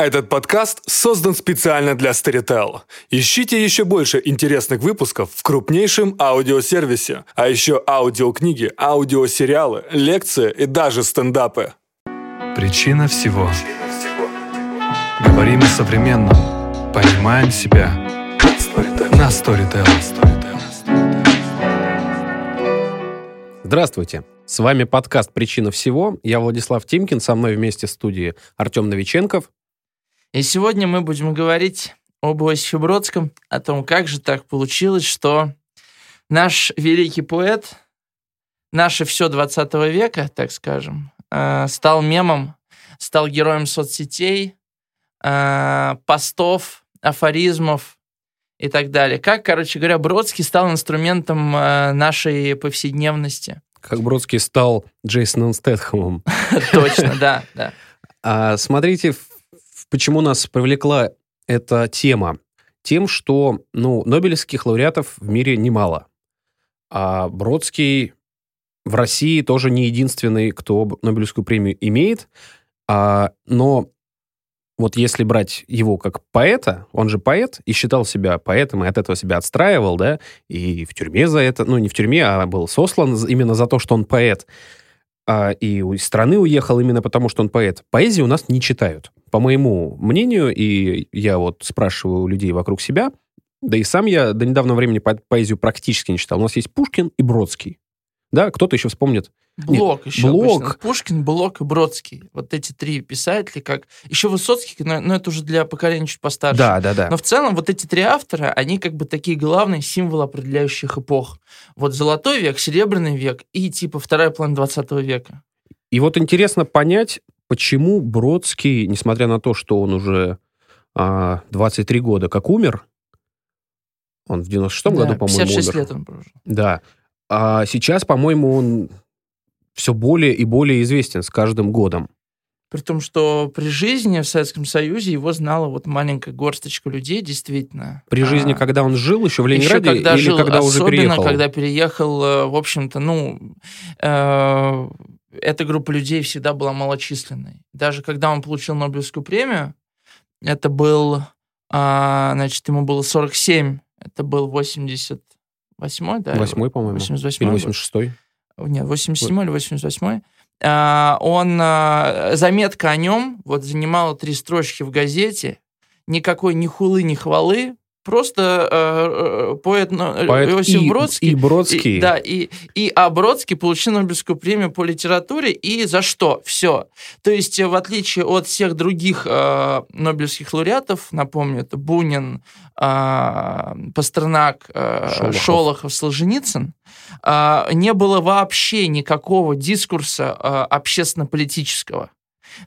Этот подкаст создан специально для Storytel. Ищите еще больше интересных выпусков в крупнейшем аудиосервисе, а еще аудиокниги, аудиосериалы, лекции и даже стендапы. Причина всего. Говорим о современном. Понимаем себя. На Storytel. Здравствуйте. С вами подкаст «Причина всего». Я Владислав Тимкин, со мной вместе в студии Артем Новиченков. И сегодня мы будем говорить об Иосифе Бродском, о том, как же так получилось, что наш великий поэт, наше все 20 века, так скажем, э, стал мемом, стал героем соцсетей, э, постов, афоризмов и так далее. Как, короче говоря, Бродский стал инструментом э, нашей повседневности. Как Бродский стал Джейсоном Стэтхэмом. Точно, да, да. А, смотрите, Почему нас привлекла эта тема? Тем, что ну, нобелевских лауреатов в мире немало. А Бродский в России тоже не единственный, кто Нобелевскую премию имеет. А, но вот если брать его как поэта, он же поэт и считал себя поэтом, и от этого себя отстраивал, да, и в тюрьме за это, ну, не в тюрьме, а был сослан именно за то, что он поэт, а, и из страны уехал именно потому, что он поэт. Поэзии у нас не читают по моему мнению, и я вот спрашиваю людей вокруг себя, да и сам я до недавнего времени по поэзию практически не читал. У нас есть Пушкин и Бродский. Да, кто-то еще вспомнит. Блок Нет, еще Блок. Обычно. Пушкин, Блок и Бродский. Вот эти три писателя, как... Еще Высоцкий, но, но это уже для поколения чуть постарше. Да, да, да. Но в целом вот эти три автора, они как бы такие главные символы определяющих эпох. Вот Золотой век, Серебряный век и типа вторая половина 20 века. И вот интересно понять, почему Бродский, несмотря на то, что он уже а, 23 года как умер, он в 96-м да, году, по-моему, 56 умер. лет он прожил. Да. А сейчас, по-моему, он все более и более известен с каждым годом. При том, что при жизни в Советском Союзе его знала вот маленькая горсточка людей, действительно. При жизни, а, когда он жил еще в Ленинграде еще когда или жил, когда уже переехал? Особенно, когда переехал, э, в общем-то, ну, э, эта группа людей всегда была малочисленной. Даже когда он получил Нобелевскую премию, это был, а, значит, ему было 47, это был 88-й, да? 8 по-моему. 88 Или 86-й. Нет, 87 или 88 а, он, а, заметка о нем, вот занимала три строчки в газете, никакой ни хулы, ни хвалы, просто э, э поэт, э, поэт Иосиф и, Бродский. И Бродский. И, да, и, и а Бродский получил Нобелевскую премию по литературе, и за что? Все. То есть, в отличие от всех других э, Нобелевских лауреатов, напомню, это Бунин, э, Пастернак, э, Шолохов. Шолохов, Солженицын, э, не было вообще никакого дискурса э, общественно-политического.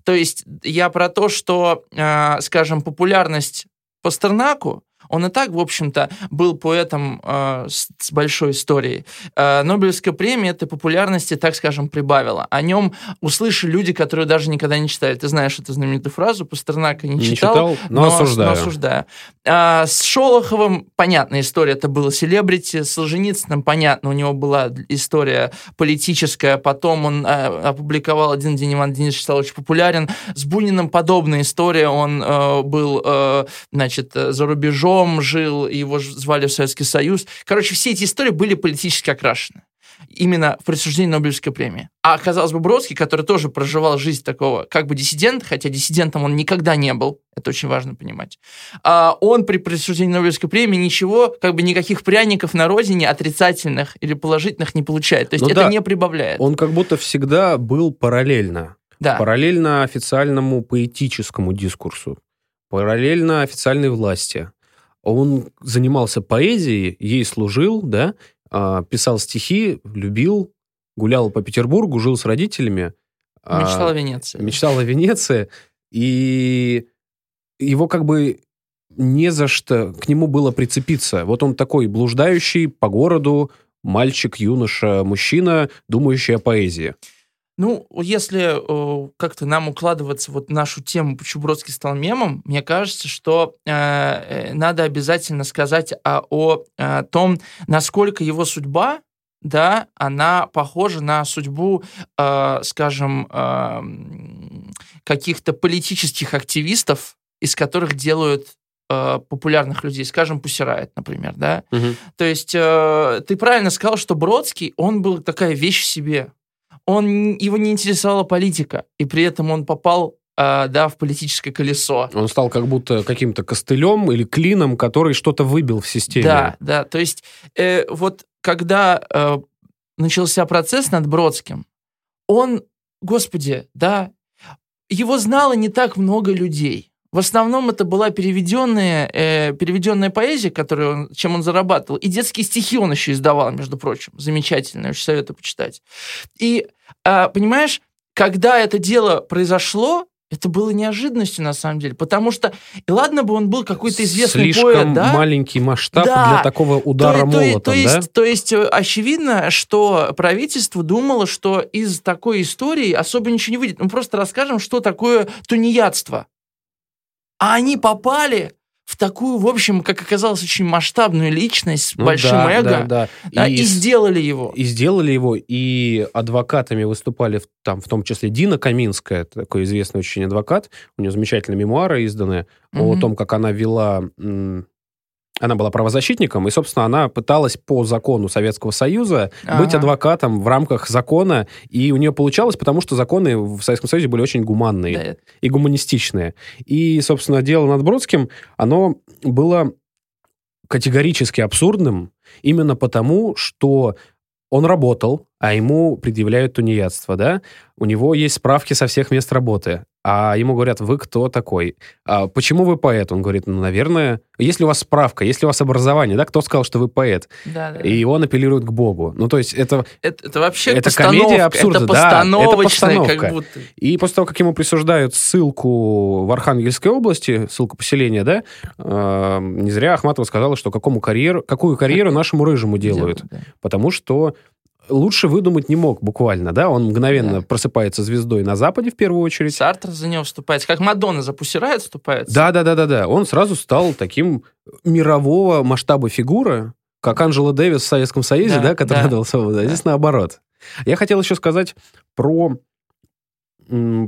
То есть я про то, что, э, скажем, популярность Пастернаку он и так, в общем-то, был поэтом э, с, с большой историей. Э, Нобелевская премия этой популярности, так скажем, прибавила. О нем услышали люди, которые даже никогда не читали. Ты знаешь эту знаменитую фразу, Пастернака не, не читал, читал но, но осуждаю. Но осуждаю. А, с Шолоховым, понятная история, это было селебрити, с Солженицыным, понятно, у него была история политическая, потом он а, опубликовал «Один день Иван Денисович» стал очень популярен. С Буниным подобная история, он а, был, а, значит, за рубежом, рубежом жил, его звали в Советский Союз. Короче, все эти истории были политически окрашены именно в присуждении Нобелевской премии. А оказалось бы Бродский, который тоже проживал жизнь такого как бы диссидента, хотя диссидентом он никогда не был, это очень важно понимать, а он при присуждении Нобелевской премии ничего, как бы никаких пряников на родине отрицательных или положительных не получает. То есть ну это да, не прибавляет. Он как будто всегда был параллельно. Да. Параллельно официальному поэтическому дискурсу, параллельно официальной власти он занимался поэзией, ей служил, да, а, писал стихи, любил, гулял по Петербургу, жил с родителями. А, мечтал о Венеции. Мечтал о Венеции. И его как бы не за что к нему было прицепиться. Вот он такой блуждающий по городу, мальчик, юноша, мужчина, думающий о поэзии. Ну, если э, как-то нам укладываться вот нашу тему, почему Бродский стал мемом, мне кажется, что э, э надо обязательно сказать о, о, о том, насколько его судьба, да, она похожа на судьбу, э, скажем, э, каких-то политических активистов из которых делают э, популярных людей, скажем, Пусирает, например, да. Мгм. То есть э, ты правильно сказал, что Бродский, он был такая вещь в себе. Он, его не интересовала политика, и при этом он попал, э, да, в политическое колесо. Он стал как будто каким-то костылем или клином, который что-то выбил в системе. Да, да. То есть э, вот когда э, начался процесс над Бродским, он, господи, да, его знало не так много людей. В основном это была переведенная, э, переведенная поэзия, которую он, чем он зарабатывал. И детские стихи он еще издавал, между прочим. Замечательно, очень советую почитать. И, а, понимаешь, когда это дело произошло, это было неожиданностью, на самом деле. Потому что, и ладно бы он был какой-то известный Слишком поэт, да? маленький масштаб Да. для такого удара то, то- молотом, то да? есть, то есть, э, очевидно, что правительство думало, что из такой истории особо ничего не выйдет. Мы просто расскажем, что такое тунеядство. А они попали в такую, в общем, как оказалось, очень масштабную личность с Ну большим да, эго, да, да. да, и, с- сделали его. и сделали его, и адвокатами выступали в, там, в том числе Дина Каминская, такой известный очень адвокат, у нее замечательные мемуары изданы о Мгм. том, как она вела... Она была правозащитником, и, собственно, она пыталась по закону Советского Союза быть Ага. адвокатом в рамках закона, и у нее получалось, потому что законы в Советском Союзе были очень гуманные Да, и гуманистичные. И, собственно, дело над Бродским, оно было категорически абсурдным именно потому, что он работал, а ему предъявляют тунеядство, да? У него есть справки со всех мест работы, а ему говорят, вы кто такой? А почему вы поэт? Он говорит, ну, наверное, если у вас справка, если у вас образование, да, кто сказал, что вы поэт? да, да. И он апеллирует к Богу. Ну, то есть это... Это, это вообще Это комедия абсурда, это да, это как будто. И после того, как ему присуждают ссылку в Архангельской области, ссылку поселения, да, э, не зря Ахматова сказала, что какому карьеру, какую карьеру нашему рыжему делают. да. Потому что лучше выдумать не мог буквально, да, он мгновенно Да. просыпается звездой на Западе в первую очередь. Сартр за него вступается. Как Мадонна за Пусирает вступается. Да, да, да, да, да. Он сразу стал таким мирового масштаба фигуры, как Анджела Дэвис в Советском Союзе, Да, да, который да, дал свободу. Да. здесь наоборот. Я хотел еще сказать про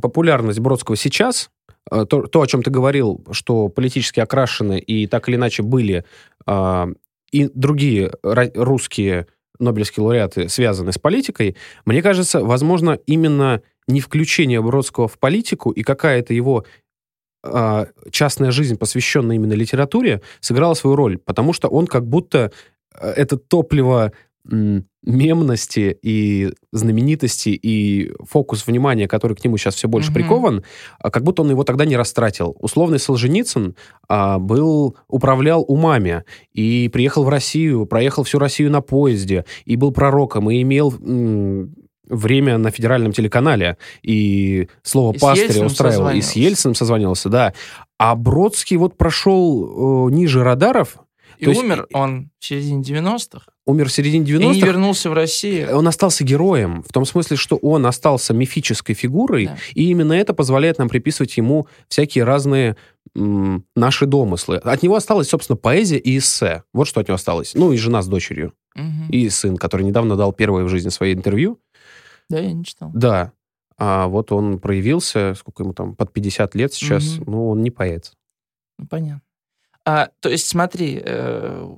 популярность Бродского сейчас. Э, То, то, о чем ты говорил, что политически окрашены и так или иначе были а, и другие русские Нобелевские лауреаты связаны с политикой, мне кажется, возможно, именно не включение Бродского в политику и какая-то его а, частная жизнь, посвященная именно литературе, сыграла свою роль, потому что он как будто э, это топливо мемности и знаменитости и фокус внимания, который к нему сейчас все больше Мгм. прикован, а как будто он его тогда не растратил. Условный Солженицын а, был, управлял умами и приехал в Россию, проехал всю Россию на поезде и был пророком, и имел м, время на федеральном телеканале, и слово И пастыря устраивал, и с. Ельциным созванивался, да. А Бродский вот прошел э, ниже радаров, И то есть- умер он в середине 90-х. Умер в середине И не 90-х, вернулся в Россию. он остался героем, в том смысле, что он остался мифической фигурой, Да. и именно это позволяет нам приписывать ему всякие разные м, наши домыслы. От него осталась, собственно, поэзия и эссе. Вот что от него осталось. Ну, и жена с дочерью. Мгм. И сын, который недавно дал первое в жизни свое интервью. Да, я не читал. Да. А вот он проявился, сколько ему там, под 50 лет сейчас. Мгм. Ну, он не поэт. Ну, понятно. А, то есть, смотри, э,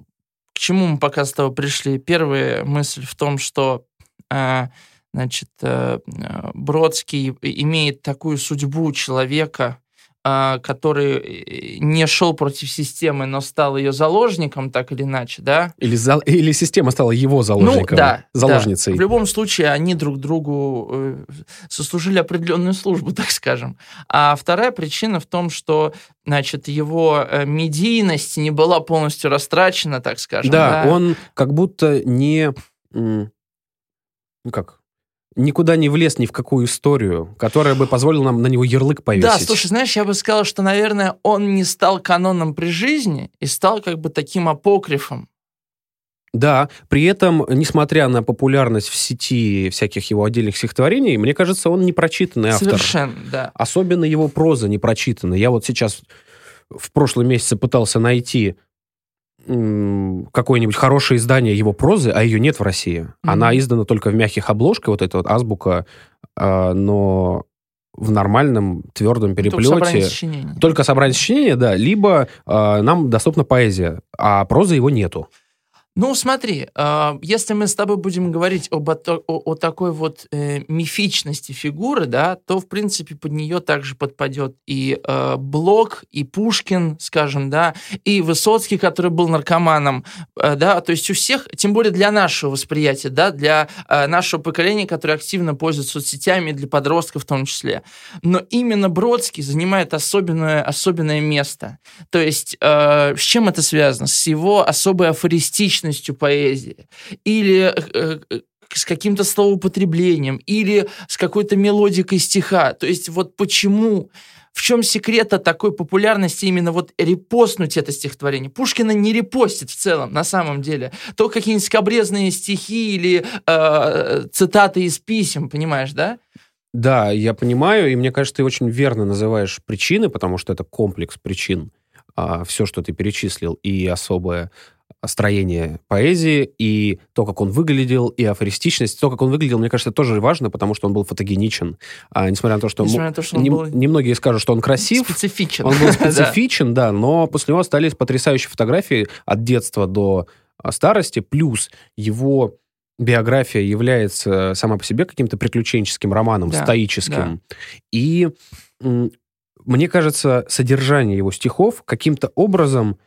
к чему мы пока с тобой пришли? Первая мысль в том, что а, значит, э, э, Бродский имеет такую судьбу человека, который э, не шел против системы, но стал ее заложником, так или иначе, да? Или, зал- или система стала его заложником, Ну, да, заложницей. да. В любом случае, они друг другу э, сослужили определенную службу, так скажем. А вторая причина в том, что, значит, его э, медийность не была полностью растрачена, так скажем. Да, он как будто не... Ну как? Никуда не влез ни в какую историю, которая бы позволила нам на него ярлык повесить. Да, слушай, знаешь, я бы сказал, что, наверное, он не стал каноном при жизни и стал как бы таким апокрифом. Да, при этом, несмотря на популярность в сети всяких его отдельных стихотворений, мне кажется, он не прочитанный автор. Совершенно, да. Особенно его проза не прочитана. Я вот сейчас в прошлом месяце пытался найти какое-нибудь хорошее издание его прозы, а ее нет в России. Она издана только в мягких обложках, вот эта вот азбука, а, но в нормальном твердом Только собрание переплете. сочинений. Только собрание сочинения, да, либо э, нам доступна поэзия, а прозы его нету. Ну, смотри, э, если мы с тобой будем говорить об, о, о такой вот э, мифичности фигуры, да, то, в принципе, под нее также подпадет и э, Блок, и Пушкин, скажем, да, и Высоцкий, который был наркоманом, э, да, то есть у всех, тем более для нашего восприятия, да, для э, нашего поколения, которое активно пользуется соцсетями, для подростков в том числе. Но именно Бродский занимает особенное, особенное место. То есть э, с чем это связано? С его особой афористичностью поэзии или э, э, с каким-то словоупотреблением или с какой-то мелодикой стиха. То есть вот почему в чем секрет такой популярности именно вот репостнуть это стихотворение? Пушкина не репостит в целом, на самом деле. То какие-нибудь скобрезные стихи или э, цитаты из писем, понимаешь, да? Да, я понимаю, и мне кажется, ты очень верно называешь причины, потому что это комплекс причин. А, все, что ты перечислил, и особое строение поэзии, и то, как он выглядел, и афористичность. То, как он выглядел, мне кажется, тоже важно, потому что он был фотогеничен. А, несмотря на то, что... Несмотря на то, что он не- был Немногие скажут, что он красив, специфичен. он был специфичен, да, но после него остались потрясающие фотографии от детства до а, старости, плюс его биография является сама по себе каким-то приключенческим романом, Да, стоическим. И мне кажется, содержание его стихов каким-то образом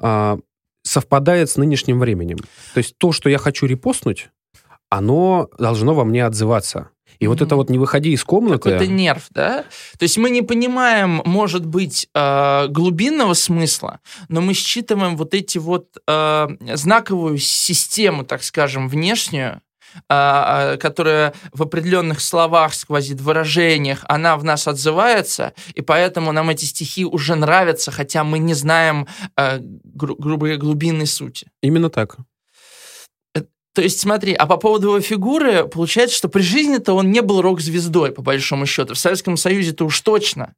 а, совпадает с нынешним временем. То есть то, что я хочу репостнуть, оно должно во мне отзываться. И вот это вот не выходи из комнаты... какой-то нерв, да? То есть мы не понимаем, может быть, э, глубинного смысла, но мы считываем вот эти вот э, знаковую систему, так скажем, внешнюю, которая в определенных словах сквозит, в выражениях, она в нас отзывается, и поэтому нам эти стихи уже нравятся, хотя мы не знаем, э, гру- грубо говоря, глубинной сути. Именно так. То есть, смотри, а по поводу его фигуры, получается, что при жизни-то он не был рок-звездой, по большому счету. В Советском Союзе-то уж точно.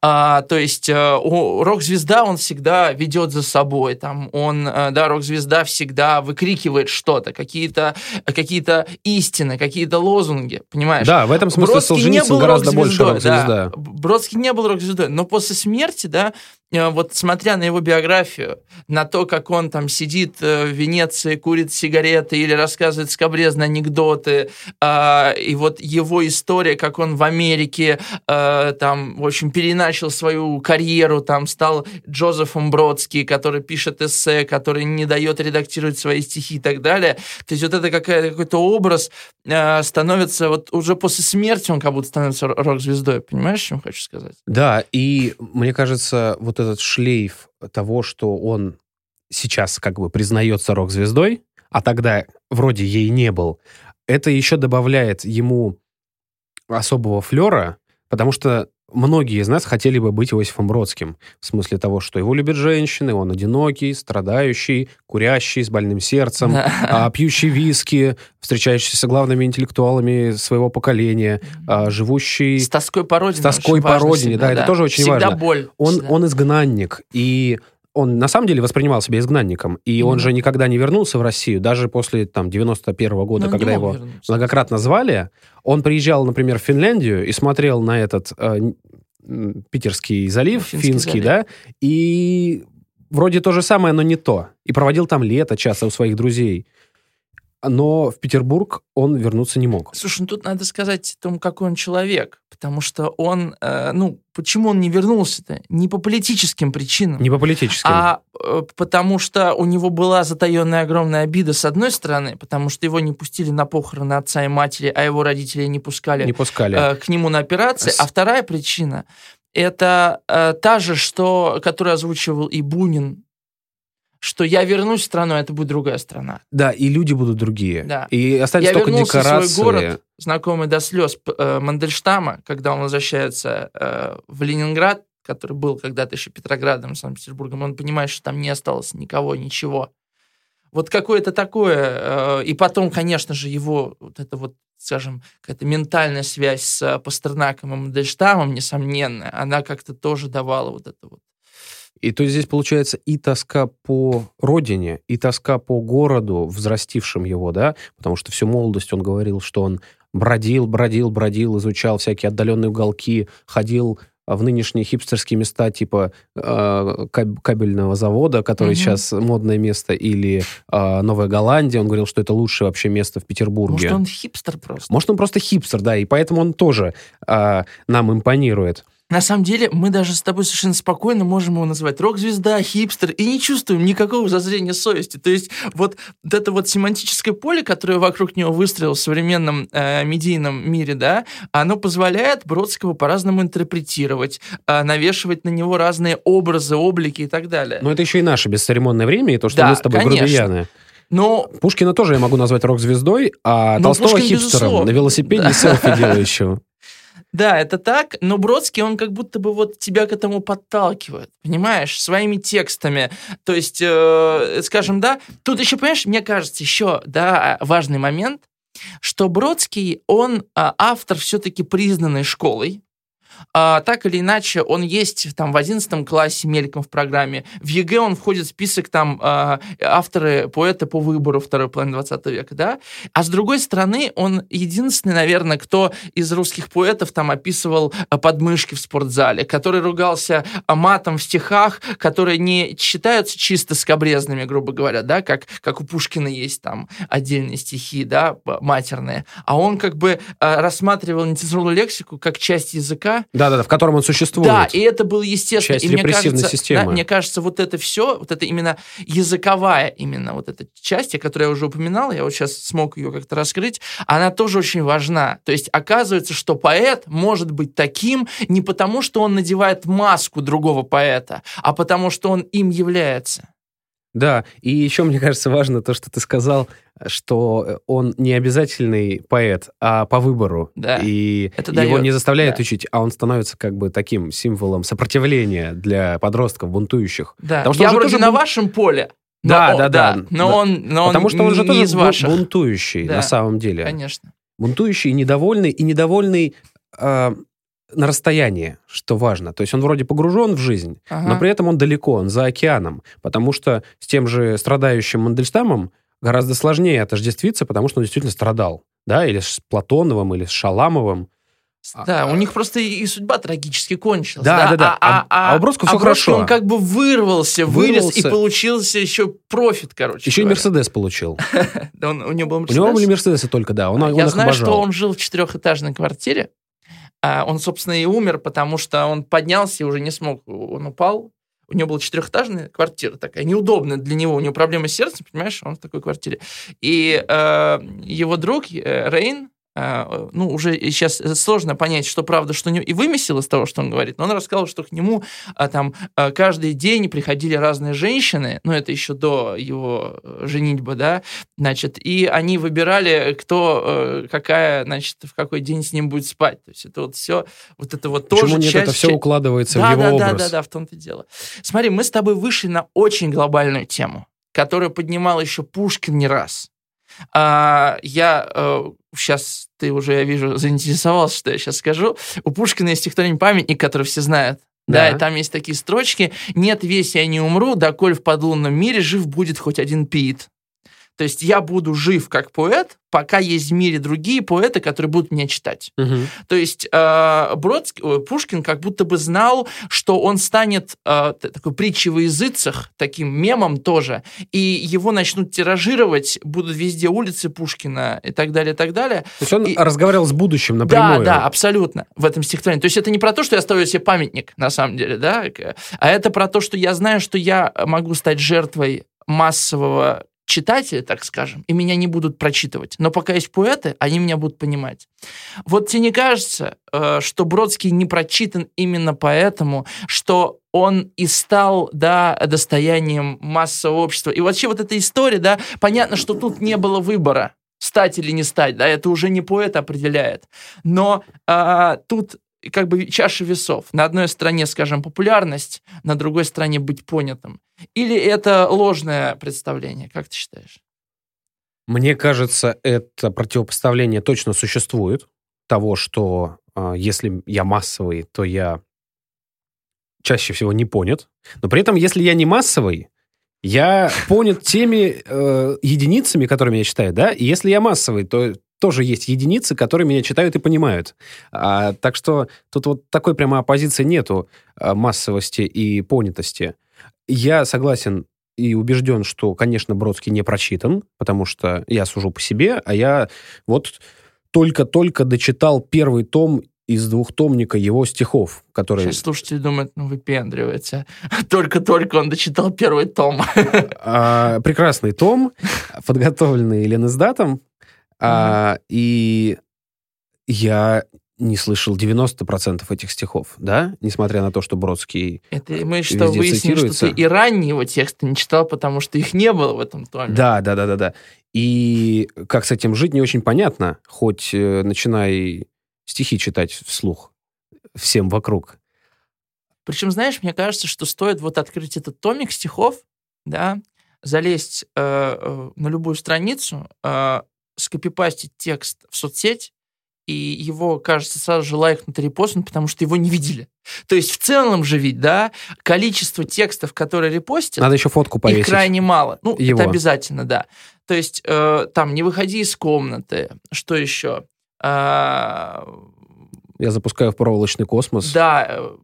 А, то есть э, рок-звезда, он всегда ведет за собой, там, он, э, да, рок-звезда всегда выкрикивает что-то, какие-то какие истины, какие-то лозунги, понимаешь? Да, в этом смысле Бродский не Солженицын был гораздо больше рок-звездой, да. Бродский не был рок-звездой, но после смерти, да, вот смотря на его биографию, на то, как он там сидит э, в Венеции, курит сигареты или рассказывает скобрезные анекдоты, а, и вот его история, как он в Америке э, там, в общем, переначал свою карьеру, там стал Джозефом Бродский, который пишет эссе, который не дает редактировать свои стихи и так далее. То есть вот это какой-то образ э, становится, вот уже после смерти он как будто становится рок-звездой, понимаешь, что я хочу сказать? Да, и мне кажется, вот этот шлейф того, что он сейчас как бы признается рок-звездой, а тогда вроде ей не был, это еще добавляет ему особого флера, потому что многие из нас хотели бы быть Иосифом Бродским. В смысле того, что его любят женщины, он одинокий, страдающий, курящий, с больным сердцем, а, пьющий виски, встречающийся с главными интеллектуалами своего поколения, а, живущий... С тоской по родине. С тоской по родине, да, это тоже очень всегда важно. боль. Он, всегда. он изгнанник, и он на самом деле воспринимал себя изгнанником, и он Мгм. же никогда не вернулся в Россию, даже после там 91 года, Но он когда его вернуться. многократно звали. Он приезжал, например, в Финляндию и смотрел на этот э, Питерский залив, Финский финский, залив. да, и вроде то же самое, но не то. И проводил там лето часто у своих друзей. Но в Петербург он вернуться не мог. Слушай, ну тут надо сказать о том, какой он человек, потому что он, э, ну, почему он не вернулся-то? Не по политическим причинам. Не по политическим. А э, потому что у него была затаенная огромная обида с одной стороны, потому что его не пустили на похороны отца и матери, а его родители не пускали не пускали. э, к нему на операции. С- А вторая причина это э, та же, что, которую озвучивал и Бунин, что я вернусь в страну, а это будет другая страна. Да, и люди будут другие. Да. И останется Я только вернулся в свой город, знакомый до слез э, Мандельштама, когда он возвращается э, в Ленинград, который был когда-то еще Петроградом, Санкт-Петербургом, он понимает, что там не осталось никого, ничего. Вот какое-то такое. э, и потом, конечно же, его вот это вот, скажем, какая-то ментальная связь с Пастернаком и Мандельштамом, несомненная, она как-то тоже давала вот это вот. И то есть здесь получается и тоска по родине, и тоска по городу, взрастившим его, да, потому что всю молодость он говорил, что он бродил, бродил, бродил, изучал всякие отдаленные уголки, ходил в нынешние хипстерские места типа э, каб- кабельного завода, который Мгм. сейчас модное место, или э, Новая Голландия. Он говорил, что это лучшее вообще место в Петербурге. Может, он хипстер просто. Может, он просто хипстер, да, и поэтому он тоже э, нам импонирует. На самом деле, мы даже с тобой совершенно спокойно можем его называть рок-звезда, хипстер, и не чувствуем никакого зазрения совести. То есть вот, это вот семантическое поле, которое вокруг него выстроил в современном э, медийном мире, да, оно позволяет Бродского по-разному интерпретировать, э, навешивать на него разные образы, облики и так далее. Но это еще и наше бесцеремонное время, и то, что Да, мы с тобой конечно. грубияны. Но Пушкина тоже я могу назвать рок-звездой, а Ну, Толстого Пушкин, хипстером безусловно. на велосипеде Да. селфи делающего. Да, это так, но Бродский, он как будто бы вот тебя к этому подталкивает, понимаешь, своими текстами. То есть, э, скажем, да, тут еще, понимаешь, мне кажется, еще, да, важный момент, что Бродский, он а, автор все-таки признанной школой, А, так или иначе, он есть там в 11 классе мельком в программе. В ЕГЭ он входит в список там а, авторы, поэты по выбору второй половины 20 века, да? А с другой стороны, он единственный, наверное, кто из русских поэтов там описывал а, подмышки в спортзале, который ругался матом в стихах, которые не считаются чисто скобрезными, грубо говоря, да, как, как у Пушкина есть там отдельные стихи, да, матерные. А он как бы рассматривал нецензурную лексику как часть языка, Да-да-да, в котором он существует. да, и это было естественно. Часть и мне репрессивной кажется, системы. да, мне кажется, вот это все, вот это именно языковая именно вот эта часть, о которой я уже упоминал, я вот сейчас смог ее как-то раскрыть, она тоже очень важна. То есть оказывается, что поэт может быть таким не потому, что он надевает маску другого поэта, а потому, что он им является. Да, и еще, мне кажется, важно то, что ты сказал, что он не обязательный поэт, а по выбору. Да, И это его дает, не заставляют да. учить, а он становится как бы таким символом сопротивления для подростков, бунтующих. Да. Потому что я он вроде тоже на бун- вашем поле. но Да, он- да, да, Но да. он, но Потому что он же тоже из ваших. бунтующий Да. на самом деле. Конечно. Бунтующий, недовольный, и недовольный э, на расстоянии, что важно. То есть он вроде погружен в жизнь, Ага. но при этом он далеко, он за океаном. Потому что с тем же страдающим Мандельштамом гораздо сложнее отождествиться, потому что он действительно страдал. Да, или с Платоновым, или с Шаламовым. Да, у них просто и и судьба трагически кончилась. Да, да, да. А- а у Бродского всё Бродский, хорошо. Он как бы вырвался, вылез и Вырвался. получился еще профит, короче. Еще и говоря. Мерседес получил. Да, он- у него был У него были Мерседесы только, да. Он, он Я знаю, обожал. что он жил в четырехэтажной квартире. А Он, собственно, и умер, потому что он поднялся и уже не смог. Он упал. У него была четырехэтажная квартира такая, неудобная для него. У него проблемы с сердцем, понимаешь, он в такой квартире. И э, его друг э, Рейн, ну, уже сейчас сложно понять, что правда, что не... И вымесил из того, что он говорит, но он рассказал, что к нему а, там а, каждый день приходили разные женщины, ну, это еще до его э, женитьбы, да, значит, и они выбирали, кто, э, какая, значит, в какой день с ним будет спать. То есть это вот все, вот это вот Почему тоже нет, часть... это все укладывается да, в его да, образ. Да, да, да, в том-то и дело. Смотри, мы с тобой вышли на очень глобальную тему, которую поднимал еще Пушкин не раз. А, я сейчас, ты уже, я вижу, заинтересовался, что я сейчас скажу. У Пушкина есть стихотворение «Памятник», который все знают. Да. Да. и там есть такие строчки. «Нет весь я не умру, доколь в подлунном мире жив будет хоть один пиит». То есть я буду жив как поэт, пока есть в мире другие поэты, которые будут меня читать. Мгм. То есть э, Бродский, Пушкин как будто бы знал, что он станет э, такой притчей во языцах, таким мемом тоже, и его начнут тиражировать, будут везде улицы Пушкина и так далее, и так далее. То есть он И- разговаривал с будущим напрямую. Да, да, абсолютно, в этом стихотворении. То есть это не про то, что я ставлю себе памятник, на самом деле, да, а это про то, что я знаю, что я могу стать жертвой массового читателя, так скажем, и меня не будут прочитывать. Но пока есть поэты, они меня будут понимать. Вот тебе не кажется, э, что Бродский не прочитан именно поэтому, что он и стал, да, достоянием массового общества. И вообще вот эта история, да, понятно, что тут не было выбора, стать или не стать, да, это уже не поэт определяет. Но а, тут как бы чаша весов. На одной стороне, скажем, популярность, на другой стороне быть понятым. Или это ложное представление, как ты считаешь? Мне кажется, это противопоставление точно существует. Того, что э, если я массовый, то я чаще всего не понят. Но при этом, если я не массовый, я понят теми э, единицами, которыми я считаю, да, и если я массовый, то тоже есть единицы, которые меня читают и понимают. А, так что тут вот такой прямо оппозиции нету а, массовости и понятости. Я согласен и убежден, что, конечно, Бродский не прочитан, потому что я сужу по себе, а я вот только-только дочитал первый том из двухтомника его стихов, которые... Сейчас слушатели думают, ну, выпендривается. Только-только он дочитал первый том. А, прекрасный том, подготовленный Ленэсдатом, а, и я не слышал 90% этих стихов, да? Несмотря на то, что Бродский Это мы что, выяснили, что ты и ранние его тексты не читал, потому что их не было в этом томе. Да, да, да, да, да. И как с этим жить, не очень понятно, хоть э, начинай стихи читать вслух всем вокруг. Причем, знаешь, мне кажется, что стоит вот открыть этот томик стихов, да, залезть э, э, на любую страницу, э, скопипастить текст в соцсеть, и его, кажется, сразу же лайкнут и репостнут, потому что его не видели. То есть в целом же ведь, да, количество текстов, которые репостят, Надо еще фотку их повесить. крайне мало. Ну, Его. это обязательно, да. То есть э, там «Не выходи из комнаты», что еще? А, Я запускаю в проволочный космос. Да, э,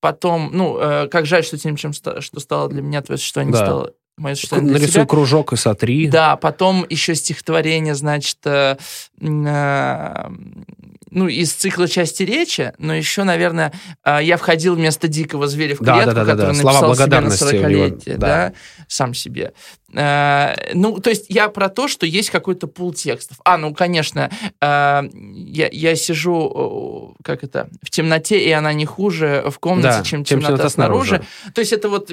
потом, ну, э, как жаль, что тем, чем ста- что стало для меня, твое существование Да. стало мое Нарисуй себя. кружок и сотри. Да, потом еще стихотворение, значит, э, э, ну, из цикла части речи, но еще, наверное, э, я входил вместо дикого зверя в Да, клетку, да, да, да, который да. Слова написал себе на благодарности у него, 40-летие, да. да, сам себе. Э, ну, то есть я про то, что есть какой-то пул текстов. А, ну, конечно, э, я, я сижу, э, как это, в темноте, и она не хуже в комнате, Да, чем темнота, темнота снаружи. снаружи. То есть это вот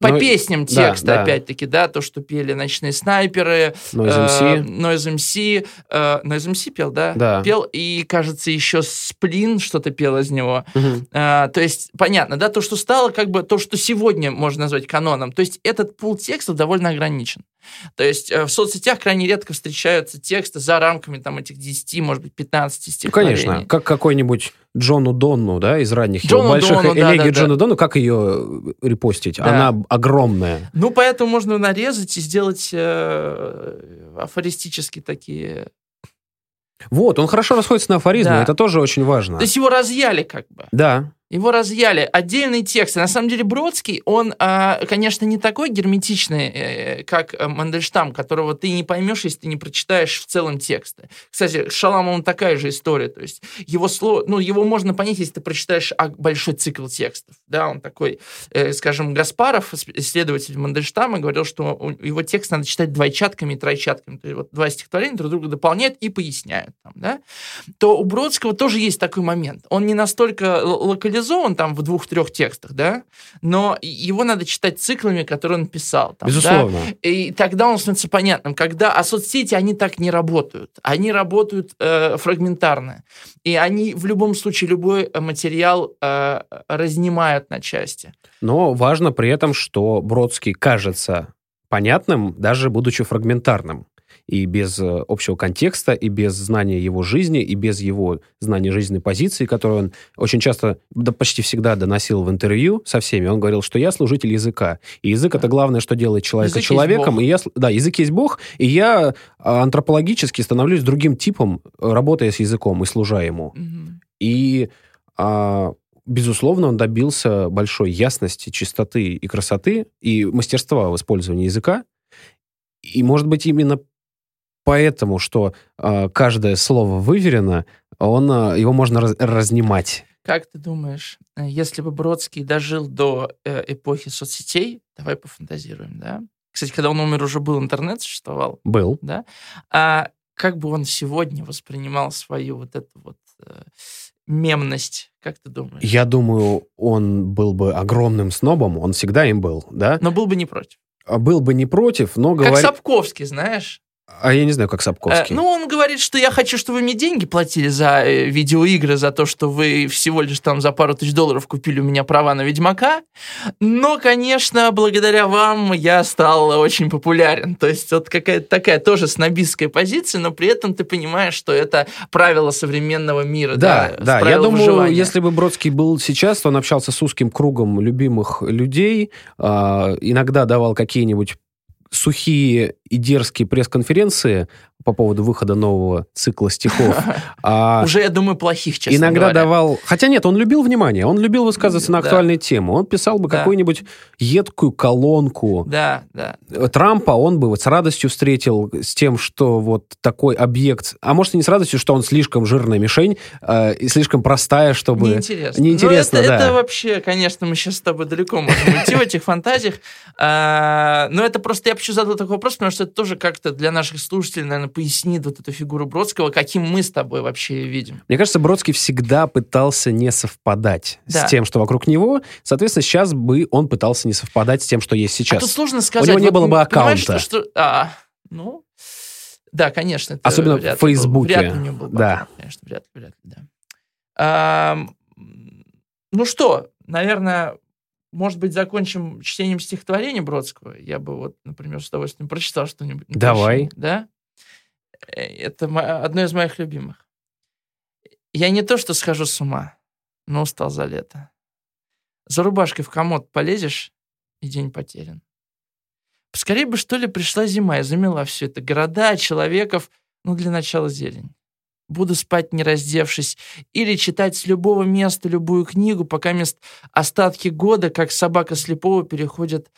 по Ну, песням текста, да. опять-таки, да, то, что пели ночные снайперы, Noise MC. Noise MC, э, Noise MC пел, да? Да. Пел, и, кажется, еще Сплин что-то пел из него. А, то есть, понятно, да, то, что стало как бы, то, что сегодня можно назвать каноном. То есть, этот пул текстов довольно ограничен. То есть, э, в соцсетях крайне редко встречаются тексты за рамками там этих 10, может быть, 15 Ну, стихотворений. конечно, как какой-нибудь Джону Донну, да, из ранних его Джону больших Донну, да, элегий да, да. Джону Донну, как ее репостить? Да. Она огромная. Ну, поэтому можно нарезать и сделать э, афористические такие... Вот, он хорошо расходится на афоризмы, Да. это тоже очень важно. То есть, его разъяли как бы. Да, Его разъяли. Отдельные тексты. На самом деле Бродский, он, а, конечно, не такой герметичный, э, как э, Мандельштам, которого ты не поймешь, если ты не прочитаешь в целом тексты. Кстати, с Шаламовым такая же история. То есть его слово, ну, его можно понять, если ты прочитаешь большой цикл текстов. Да, он такой, э, скажем, Гаспаров, ис- исследователь Мандельштама, говорил, что его текст надо читать двойчатками и тройчатками. То есть вот два стихотворения друг друга дополняют и поясняют. Там, да? то у Бродского тоже есть такой момент. Он не настолько л- локализован там в двух-трех текстах, да, но его надо читать циклами, которые он писал. там, да. безусловно. И тогда он становится понятным. Когда, а соцсети, они так не работают. Они работают э, фрагментарно. И они в любом случае любой э, материал э, разнимают на части. Но важно при этом, что Бродский кажется понятным, даже будучи фрагментарным. И без э, общего контекста, и без знания его жизни, и без его знания жизненной позиции, которую он очень часто, да почти всегда доносил в интервью со всеми. Он говорил, что я служитель языка. И язык — это главное, что делает человека Язык человеком. И я, да, язык есть Бог, и я а, антропологически становлюсь другим типом, работая с языком и служа ему. Мгм. И, а, безусловно, он добился большой ясности, чистоты и красоты, и мастерства в использовании языка. И, может быть, именно поэтому, что а, каждое слово выверено, он, а, его можно раз- разнимать. Как ты думаешь, э, если бы Бродский дожил до э, эпохи соцсетей, давай пофантазируем, да? Кстати, когда он умер, уже был интернет, существовал, Был. да? А как бы он сегодня воспринимал свою вот эту вот э, мемность? Как ты думаешь? Я думаю, он был бы огромным снобом, он всегда им был, да? Но был бы не против. А Был бы не против, но Как говорит... Сапковский, знаешь? А я не знаю, как Сапковский. Э, ну, он говорит, что я хочу, чтобы вы мне деньги платили за э, видеоигры, за то, что вы всего лишь там за пару тысяч долларов купили у меня права на Ведьмака. Но, конечно, благодаря вам я стал очень популярен. То есть вот какая-то такая тоже снобистская позиция, но при этом ты понимаешь, что это правило современного мира. Да, Да, да. Я думаю, выживания. если бы Бродский был сейчас, то он общался с узким кругом любимых людей, а, иногда давал какие-нибудь сухие и дерзкие пресс-конференции по поводу выхода нового цикла стихов. А Уже, я думаю, плохих, честно иногда говоря. давал... Хотя нет, он любил внимание, он любил высказываться на актуальные темы. Он писал бы Да. какую-нибудь едкую колонку. Да, да. Трампа он бы вот с радостью встретил с тем, что вот такой объект... А может, и не с радостью, что он слишком жирная мишень э, и слишком простая, чтобы... Неинтересно. Неинтересно, Ну, это, да. это вообще, конечно, мы сейчас с тобой далеко можем уйти в этих фантазиях. А, Но это просто, я почему задал такой вопрос, потому что это тоже как-то для наших слушателей, наверное, пояснит вот эту фигуру Бродского, каким мы с тобой вообще ее видим. Мне кажется, Бродский всегда пытался не совпадать Да. с тем, что вокруг него. Соответственно, сейчас бы он пытался не совпадать с тем, что есть А сейчас. тут сложно сказать. него не было бы аккаунта. Что, что- а, ну, да, конечно. это Особенно в ли был- Фейсбуке. Вряд ли у него был бы Да. аккаунт, Конечно, вряд ли, вряд ли, да. Ам, ну что, наверное, может быть, закончим чтением стихотворения Бродского? Я бы вот, например, с удовольствием прочитал что-нибудь. Давай. Да? Э, Это одно из моих любимых. Я не то что схожу с ума, но устал за лето. За рубашкой в комод полезешь, и день потерян. Поскорее бы, что ли, пришла зима и замела все это. Города, человеков, ну, для начала зелень. Буду спать, не раздевшись, или читать с любого места любую книгу, пока мест остатки года, как собака слепого, переходят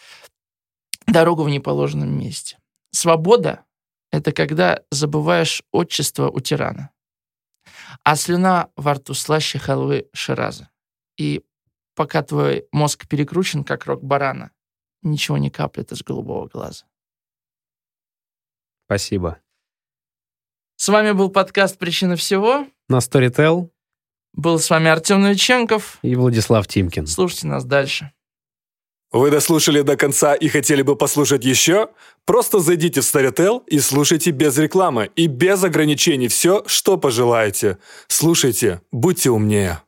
дорогу в неположенном месте. Свобода — это когда забываешь отчество у тирана, а слюна во рту слаще халвы Шираза. И пока твой мозг перекручен, как рог барана, ничего не каплет из голубого глаза. Спасибо. С вами был подкаст «Причина всего». На Storytel Был с вами Артем Новиченков. и Владислав Тимкин. Слушайте нас дальше. Вы дослушали до конца и хотели бы послушать еще? Просто зайдите в Storytel и слушайте без рекламы и без ограничений все, что пожелаете. Слушайте, будьте умнее.